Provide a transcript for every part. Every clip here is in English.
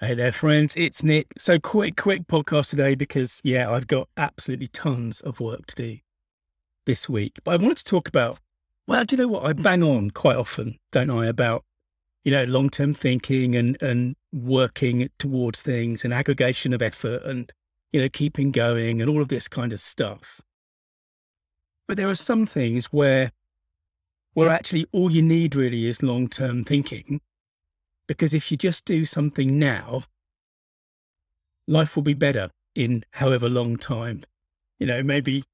Hey there, friends. It's Nick. So, quick, quick podcast today because, yeah, I've got absolutely tons of work to do this week. But I wanted to talk about, well, do you know what? I bang on quite often, don't I, about, you know, long term thinking and, and working towards things and aggregation of effort and, you know, keeping going and all of this kind of stuff. But there are some things where, where actually all you need really is long term thinking because if you just do something now, life will be better in however long time. You know, maybe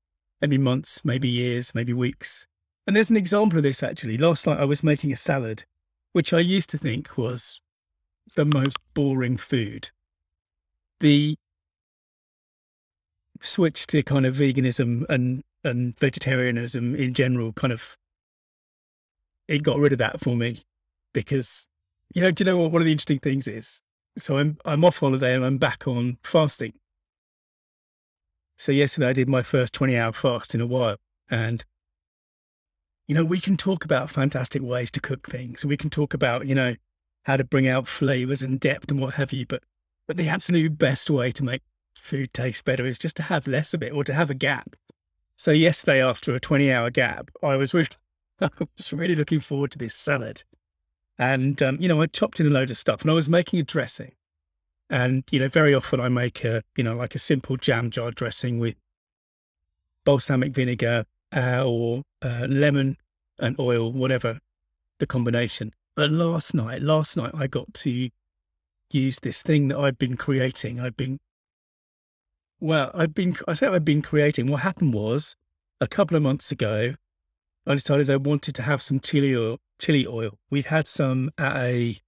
maybe months, maybe years, maybe weeks. And there's an example of this actually. Last night I was making a salad, which I used to think was the most boring food. The switch to kind of veganism and and vegetarianism in general kind of it got rid of that for me because you know, do you know what one of the interesting things is? So I'm I'm off holiday and I'm back on fasting. So yesterday I did my first 20 hour fast in a while. And you know, we can talk about fantastic ways to cook things. We can talk about, you know, how to bring out flavors and depth and what have you, but but the absolute best way to make food taste better is just to have less of it or to have a gap. So yesterday after a 20 hour gap, I was really, I was really looking forward to this salad and, um, you know, I chopped in a load of stuff and I was making a dressing. And, you know, very often I make a, you know, like a simple jam jar dressing with balsamic vinegar uh, or uh, lemon and oil, whatever the combination. But last night, last night I got to use this thing that I'd been creating. I'd been, well, I'd been, I say I'd been creating. What happened was a couple of months ago, I decided I wanted to have some chili oil. Chili oil. We had some at a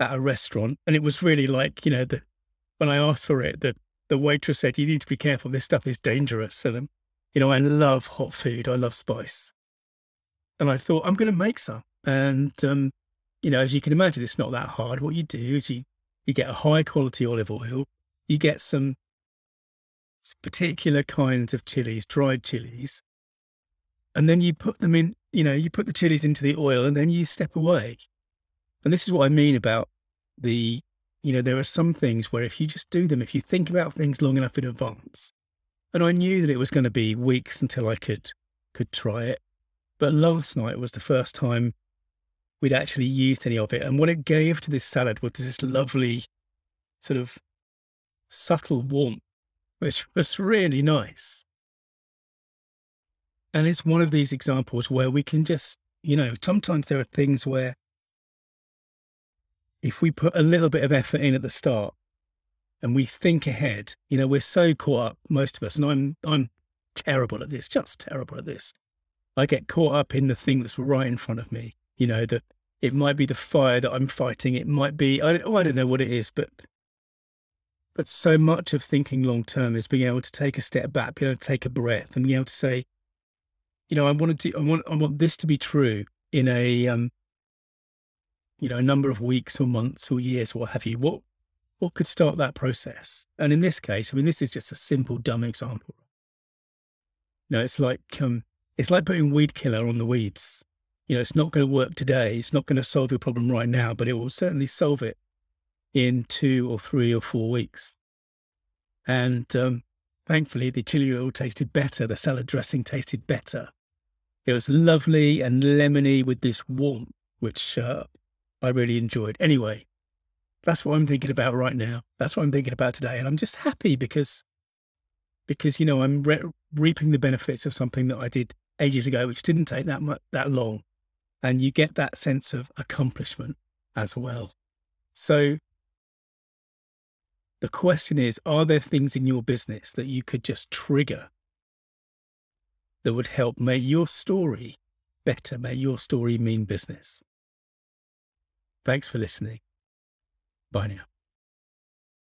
at a restaurant, and it was really like you know the when I asked for it, the the waitress said, "You need to be careful. This stuff is dangerous." And you know, I love hot food. I love spice, and I thought I'm going to make some. And um, you know, as you can imagine, it's not that hard. What you do is you you get a high quality olive oil. You get some particular kinds of chilies, dried chilies, and then you put them in, you know, you put the chilies into the oil and then you step away. And this is what I mean about the, you know, there are some things where if you just do them, if you think about things long enough in advance, and I knew that it was going to be weeks until I could could try it. But last night was the first time we'd actually used any of it. And what it gave to this salad was this lovely sort of subtle warmth, which was really nice. And it's one of these examples where we can just, you know, sometimes there are things where if we put a little bit of effort in at the start and we think ahead, you know, we're so caught up, most of us, and I'm I'm terrible at this, just terrible at this. I get caught up in the thing that's right in front of me. You know, that it might be the fire that I'm fighting. It might be I don't, oh, I don't know what it is, but but so much of thinking long term is being able to take a step back, being able to take a breath, and being able to say, you know, I wanted to, I want, I want this to be true in a, um, you know, a number of weeks or months or years, what have you. What, what could start that process? And in this case, I mean, this is just a simple, dumb example. Know, it's like, um, it's like putting weed killer on the weeds. You know, it's not going to work today. It's not going to solve your problem right now, but it will certainly solve it in two or three or four weeks. And um, thankfully, the chili oil tasted better. The salad dressing tasted better. It was lovely and lemony with this warmth, which uh, I really enjoyed. Anyway, that's what I'm thinking about right now. That's what I'm thinking about today, and I'm just happy because because you know I'm re- reaping the benefits of something that I did ages ago, which didn't take that much that long, and you get that sense of accomplishment as well. So the question is, are there things in your business that you could just trigger that would help make your story better, make your story mean business. Thanks for listening. Bye now.